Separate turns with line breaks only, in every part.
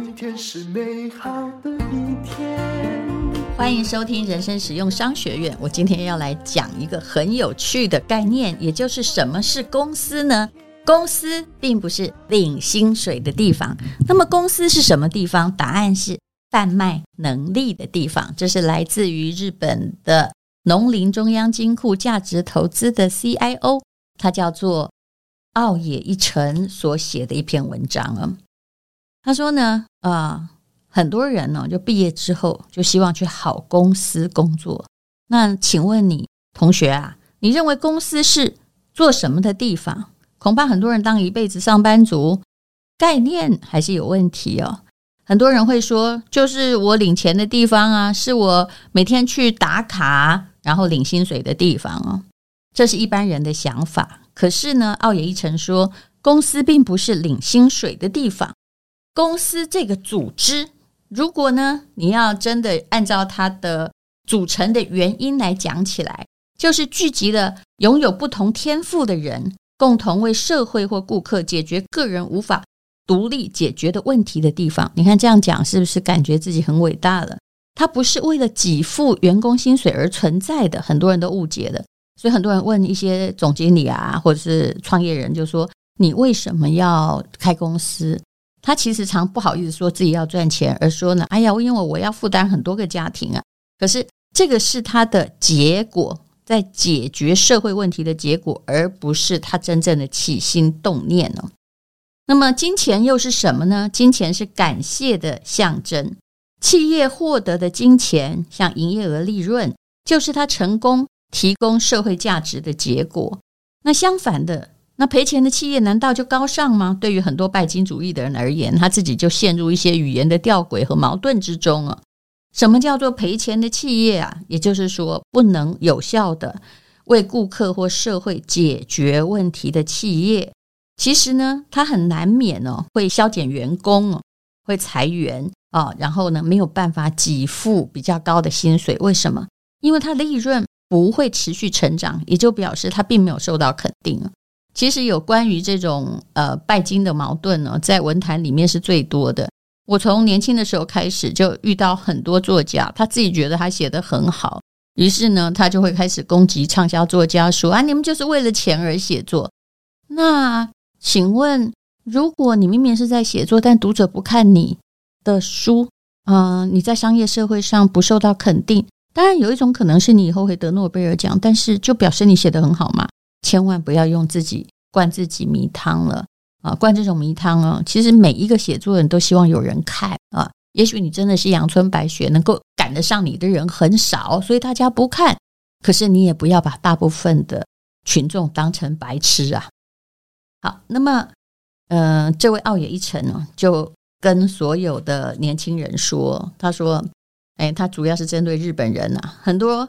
今天是美好的一天。
欢迎收听人生实用商学院。我今天要来讲一个很有趣的概念，也就是什么是公司呢？公司并不是领薪水的地方。那么公司是什么地方？答案是贩卖能力的地方。这是来自于日本的农林中央金库价值投资的 CIO，他叫做奥野一成所写的一篇文章啊。他说呢，啊、很多人呢，就毕业之后就希望去好公司工作。那请问你同学啊，你认为公司是做什么的地方？恐怕很多人当一辈子上班族，概念还是有问题哦。很多人会说，就是我领钱的地方啊，是我每天去打卡，然后领薪水的地方哦。这是一般人的想法。可是呢，奥野一成说，公司并不是领薪水的地方。公司这个组织，如果呢，你要真的按照它的组成的原因来讲起来，就是聚集了拥有不同天赋的人，共同为社会或顾客解决个人无法独立解决的问题的地方。你看这样讲是不是感觉自己很伟大了？它不是为了给付员工薪水而存在的，很多人都误解了。所以很多人问一些总经理啊，或者是创业人，就说你为什么要开公司？他其实常不好意思说自己要赚钱，而说呢，哎呀，因为我要负担很多个家庭啊。可是这个是他的结果，在解决社会问题的结果，而不是他真正的起心动念哦。那么金钱又是什么呢？金钱是感谢的象征。企业获得的金钱，像营业额、利润，就是他成功提供社会价值的结果。那相反的。那赔钱的企业难道就高尚吗？对于很多拜金主义的人而言，他自己就陷入一些语言的吊诡和矛盾之中啊。什么叫做赔钱的企业啊？也就是说，不能有效的为顾客或社会解决问题的企业，其实呢，它很难免哦，会削减员工，会裁员啊，然后呢，没有办法给付比较高的薪水。为什么？因为它利润不会持续成长，也就表示它并没有受到肯定。其实有关于这种呃拜金的矛盾呢，在文坛里面是最多的。我从年轻的时候开始就遇到很多作家，他自己觉得他写得很好，于是呢，他就会开始攻击畅销作家，说啊，你们就是为了钱而写作。那请问，如果你明明是在写作，但读者不看你的书，嗯、你在商业社会上不受到肯定，当然有一种可能是你以后会得诺贝尔奖，但是就表示你写得很好嘛。千万不要用自己灌自己迷汤了啊！灌这种迷汤啊，其实每一个写作人都希望有人看啊。也许你真的是阳春白雪，能够赶得上你的人很少，所以大家不看。可是你也不要把大部分的群众当成白痴啊！好，那么，嗯、这位奥野一成呢，就跟所有的年轻人说，他说：“哎，他主要是针对日本人啊，很多。”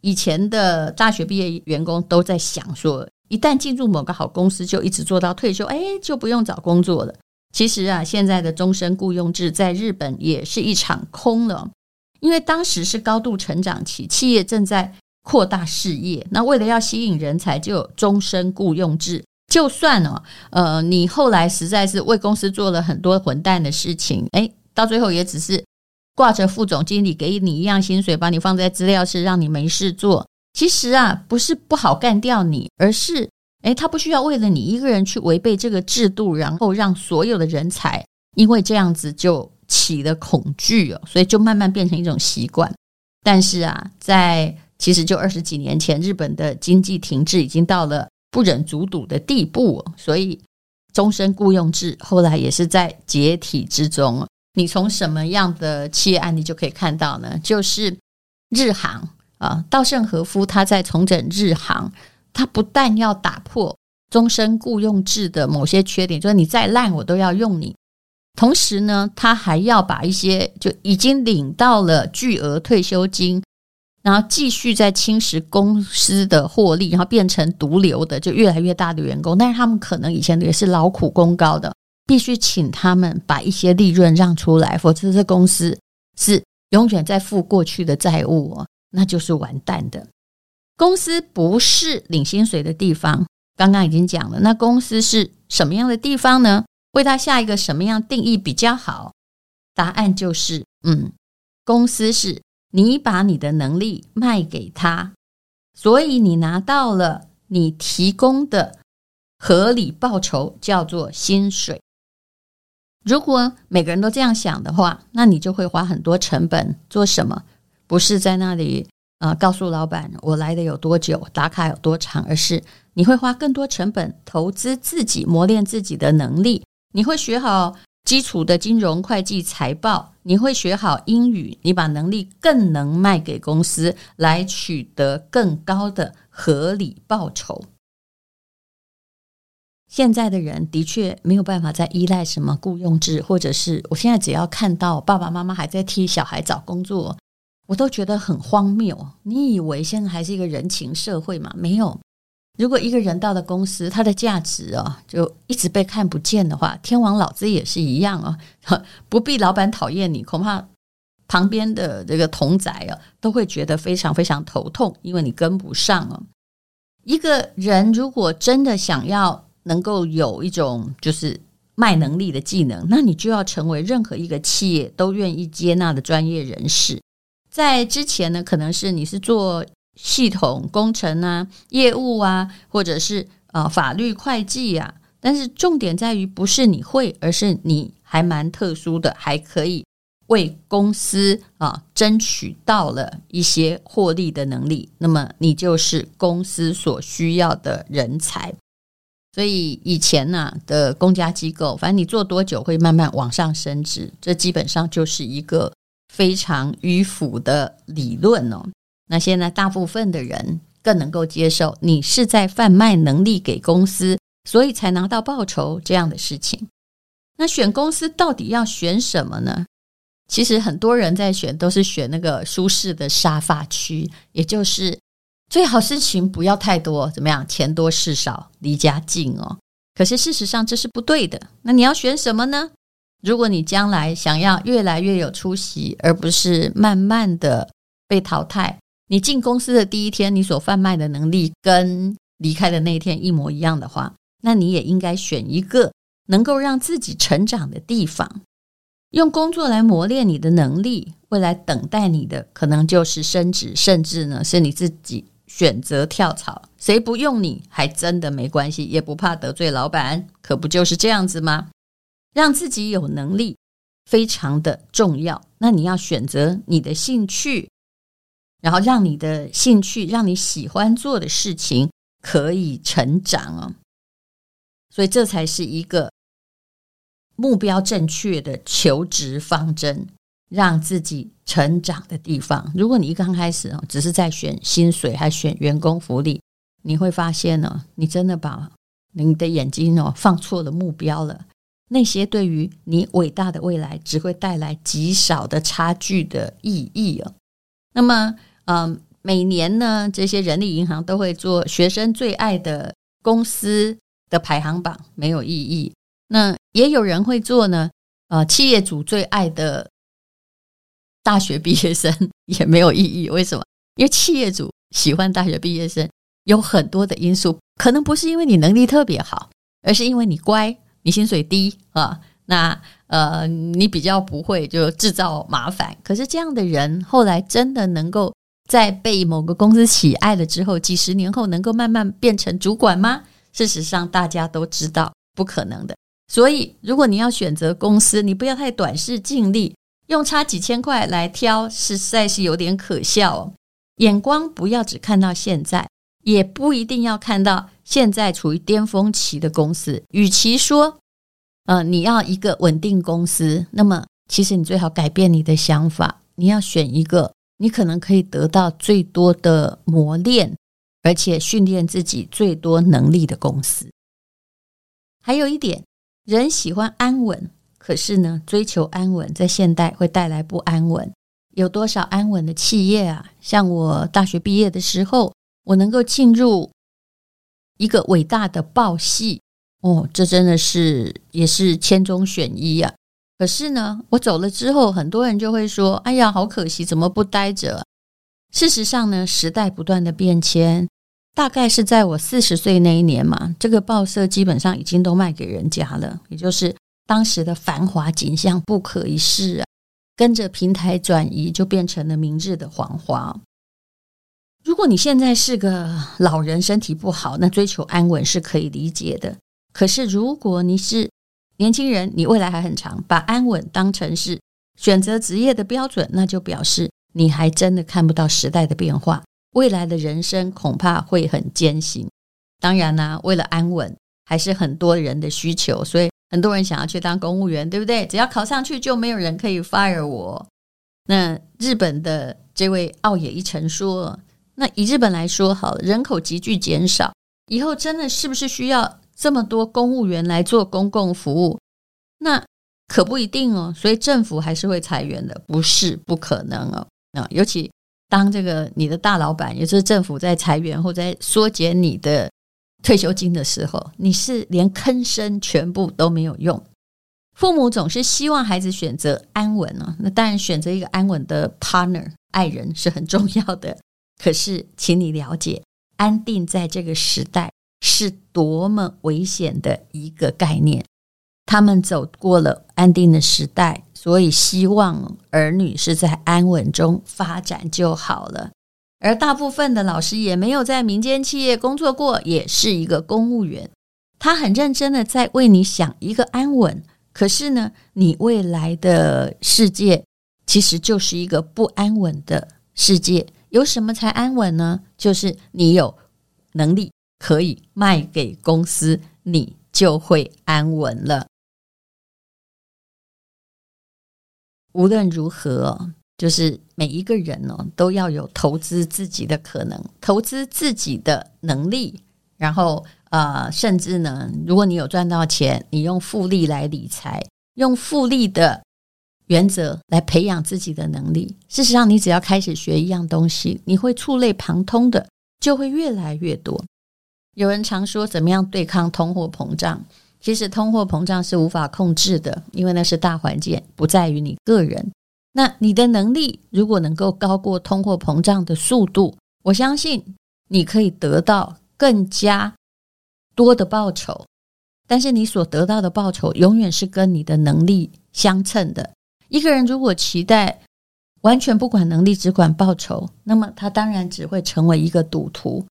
以前的大学毕业员工都在想说，一旦进入某个好公司，就一直做到退休，哎，就不用找工作了。其实啊，现在的终身雇佣制在日本也是一场空了，因为当时是高度成长期，企业正在扩大事业，那为了要吸引人才，就有终身雇佣制。就算哦，呃，你后来实在是为公司做了很多混蛋的事情，哎，到最后也只是。挂着副总经理给你一样薪水，把你放在资料室，让你没事做。其实啊，不是不好干掉你，而是诶，他不需要为了你一个人去违背这个制度，然后让所有的人才因为这样子就起了恐惧哦，所以就慢慢变成一种习惯。但是啊，在其实就二十几年前，日本的经济停滞已经到了不忍卒睹的地步，所以终身雇佣制后来也是在解体之中。你从什么样的企业案例就可以看到呢？就是日航啊，稻盛和夫他在重整日航，他不但要打破终身雇佣制的某些缺点，就是你再烂我都要用你。同时呢，他还要把一些就已经领到了巨额退休金，然后继续在侵蚀公司的获利，然后变成毒瘤的，就越来越大的员工。但是他们可能以前也是劳苦功高的。必须请他们把一些利润让出来，否则这公司是永远在付过去的债务哦，那就是完蛋的。公司不是领薪水的地方，刚刚已经讲了。那公司是什么样的地方呢？为他下一个什么样定义比较好？答案就是，嗯，公司是你把你的能力卖给他，所以你拿到了你提供的合理报酬，叫做薪水。如果每个人都这样想的话，那你就会花很多成本做什么？不是在那里呃告诉老板我来的有多久，打卡有多长，而是你会花更多成本投资自己，磨练自己的能力。你会学好基础的金融、会计、财报，你会学好英语，你把能力更能卖给公司，来取得更高的合理报酬。现在的人的确没有办法再依赖什么雇佣制，或者是我现在只要看到爸爸妈妈还在替小孩找工作，我都觉得很荒谬。你以为现在还是一个人情社会吗？没有。如果一个人到了公司，他的价值啊、就一直被看不见的话，天王老子也是一样啊、不必老板讨厌你，恐怕旁边的这个同侪啊，都会觉得非常非常头痛，因为你跟不上啊。一个人如果真的想要，能够有一种就是卖能力的技能，那你就要成为任何一个企业都愿意接纳的专业人士。在之前呢，可能是你是做系统工程啊、业务啊，或者是呃法律会计啊，但是重点在于不是你会，而是你还蛮特殊的，还可以为公司啊争取到了一些获利的能力。那么你就是公司所需要的人才。所以以前呢、啊、的公家机构，反正你做多久会慢慢往上升职，这基本上就是一个非常迂腐的理论哦。那现在大部分的人更能够接受你是在贩卖能力给公司，所以才拿到报酬这样的事情。那选公司到底要选什么呢？其实很多人在选都是选那个舒适的沙发区，也就是。最好事情不要太多，怎么样？钱多事少，离家近哦。可是事实上这是不对的。那你要选什么呢？如果你将来想要越来越有出息，而不是慢慢的被淘汰，你进公司的第一天，你所贩卖的能力跟离开的那一天一模一样的话，那你也应该选一个能够让自己成长的地方，用工作来磨练你的能力。未来等待你的可能就是升职，甚至呢是你自己。选择跳槽，谁不用你还真的没关系，也不怕得罪老板，可不就是这样子吗？让自己有能力非常的重要。那你要选择你的兴趣，然后让你的兴趣，让你喜欢做的事情可以成长哦。所以这才是一个目标正确的求职方针。让自己成长的地方。如果你一刚开始哦，只是在选薪水，还选员工福利，你会发现呢，你真的把你的眼睛哦放错了目标了。那些对于你伟大的未来只会带来极少的差距的意义哦。那么，嗯，每年呢，这些人力银行都会做学生最爱的公司的排行榜，没有意义。那也有人会做呢，呃，企业主最爱的。大学毕业生 也没有意义，为什么？因为企业主喜欢大学毕业生有很多的因素，可能不是因为你能力特别好，而是因为你乖，你薪水低啊，那呃你比较不会就制造麻烦。可是这样的人后来真的能够在被某个公司喜爱了之后，几十年后能够慢慢变成主管吗？事实上大家都知道不可能的。所以如果你要选择公司，你不要太短视尽力。用差几千块来挑，实在是有点可笑哦。眼光不要只看到现在，也不一定要看到现在处于巅峰期的公司。与其说，呃，你要一个稳定公司，那么其实你最好改变你的想法，你要选一个你可能可以得到最多的磨练，而且训练自己最多能力的公司。还有一点，人喜欢安稳。可是呢，追求安稳在现代会带来不安稳。有多少安稳的企业啊？像我大学毕业的时候，我能够进入一个伟大的报系，哦，这真的是也是千中选一啊。可是呢，我走了之后，很多人就会说：“哎呀，好可惜，怎么不待着？”事实上呢，时代不断的变迁，大概是在我四十岁那一年嘛，这个报社基本上已经都卖给人家了，也就是当时的繁华景象不可一世啊。跟着平台转移，就变成了明日的黄花。如果你现在是个老人，身体不好，那追求安稳是可以理解的。可是如果你是年轻人，你未来还很长，把安稳当成是选择职业的标准，那就表示你还真的看不到时代的变化。未来的人生恐怕会很艰辛。当然啦、为了安稳，还是很多人的需求，所以很多人想要去当公务员，对不对？只要考上去，就没有人可以 fire 我。那日本的这位奥野一成说：“那以日本来说，好了，人口急剧减少，以后真的是不是需要这么多公务员来做公共服务？那可不一定哦。所以政府还是会裁员的，不是不可能哦。啊，尤其。”当这个你的大老板，也就是政府在裁员或在缩减你的退休金的时候，你是连吭声全部都没有用。父母总是希望孩子选择安稳啊，那当然选择一个安稳的 partner 爱人是很重要的。可是，请你了解，安定在这个时代是多么危险的一个概念。他们走过了安定的时代。所以，希望儿女是在安稳中发展就好了。而大部分的老师也没有在民间企业工作过，也是一个公务员。他很认真的在为你想一个安稳。可是呢，你未来的世界其实就是一个不安稳的世界。有什么才安稳呢？就是你有能力可以卖给公司，你就会安稳了。无论如何，就是每一个人呢，都要有投资自己的可能，投资自己的能力，然后呃，甚至呢，如果你有赚到钱，你用复利来理财，用复利的原则来培养自己的能力。事实上，你只要开始学一样东西，你会触类旁通的，就会越来越多。有人常说，怎么样对抗通货膨胀？其实通货膨胀是无法控制的，因为那是大环境，不在于你个人。那你的能力如果能够高过通货膨胀的速度，我相信你可以得到更加多的报酬。但是你所得到的报酬永远是跟你的能力相称的。一个人如果期待完全不管能力，只管报酬，那么他当然只会成为一个赌徒。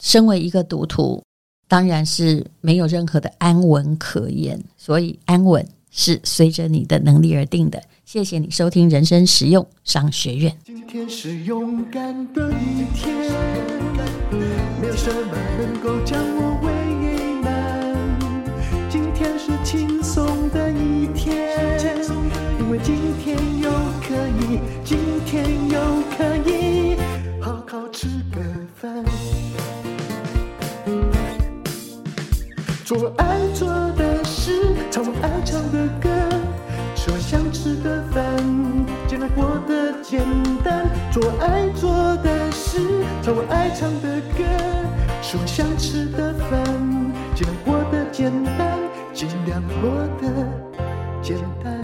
身为一个赌徒。当然是没有任何的安稳可言，所以安稳是随着你的能力而定的。谢谢你收听人生实用商学院。
今天是勇敢的一天，没有什么能够将我简单。做爱做的事，唱我爱唱的歌，吃我想吃的饭，尽量过得简单，尽量过得简单。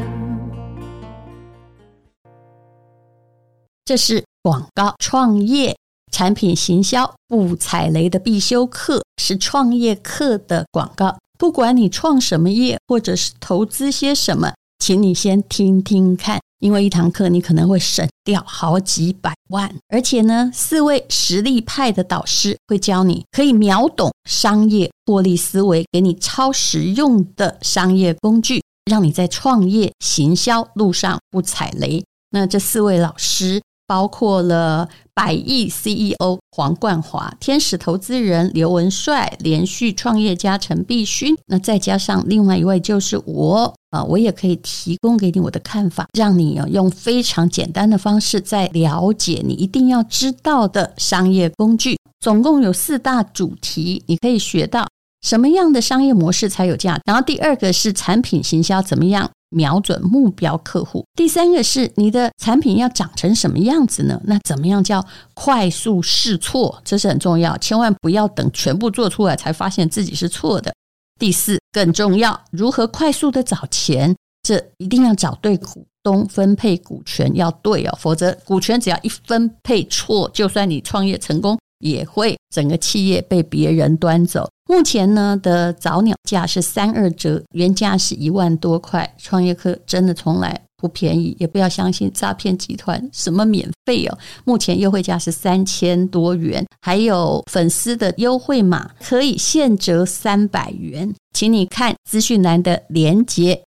这是广告创业。产品行销不踩雷的必修课是创业课的广告。不管你创什么业，或者是投资些什么，请你先听听看，因为一堂课你可能会省掉好几百万。而且呢，四位实力派的导师会教你可以秒懂商业获利思维，给你超实用的商业工具，让你在创业行销路上不踩雷。那这四位老师。包括了百亿 CEO 黄冠华、天使投资人刘文帅、连续创业家陈必勋，那再加上另外一位就是我我也可以提供给你我的看法，让你用非常简单的方式在了解你一定要知道的商业工具。总共有四大主题，你可以学到什么样的商业模式才有价。然后第二个是产品行销怎么样？瞄准目标客户。第三个是你的产品要长成什么样子呢？那怎么样叫快速试错？这是很重要，千万不要等全部做出来才发现自己是错的。第四更重要，如何快速的找钱？这一定要找对股东，分配股权要对哦，否则股权只要一分配错，就算你创业成功，也会整个企业被别人端走。目前呢的早鸟价是三二折，原价是一万多块。创业课真的从来不便宜，也不要相信诈骗集团什么免费哦。目前优惠价是三千多元，还有粉丝的优惠码可以现折三百元，请你看资讯栏的链接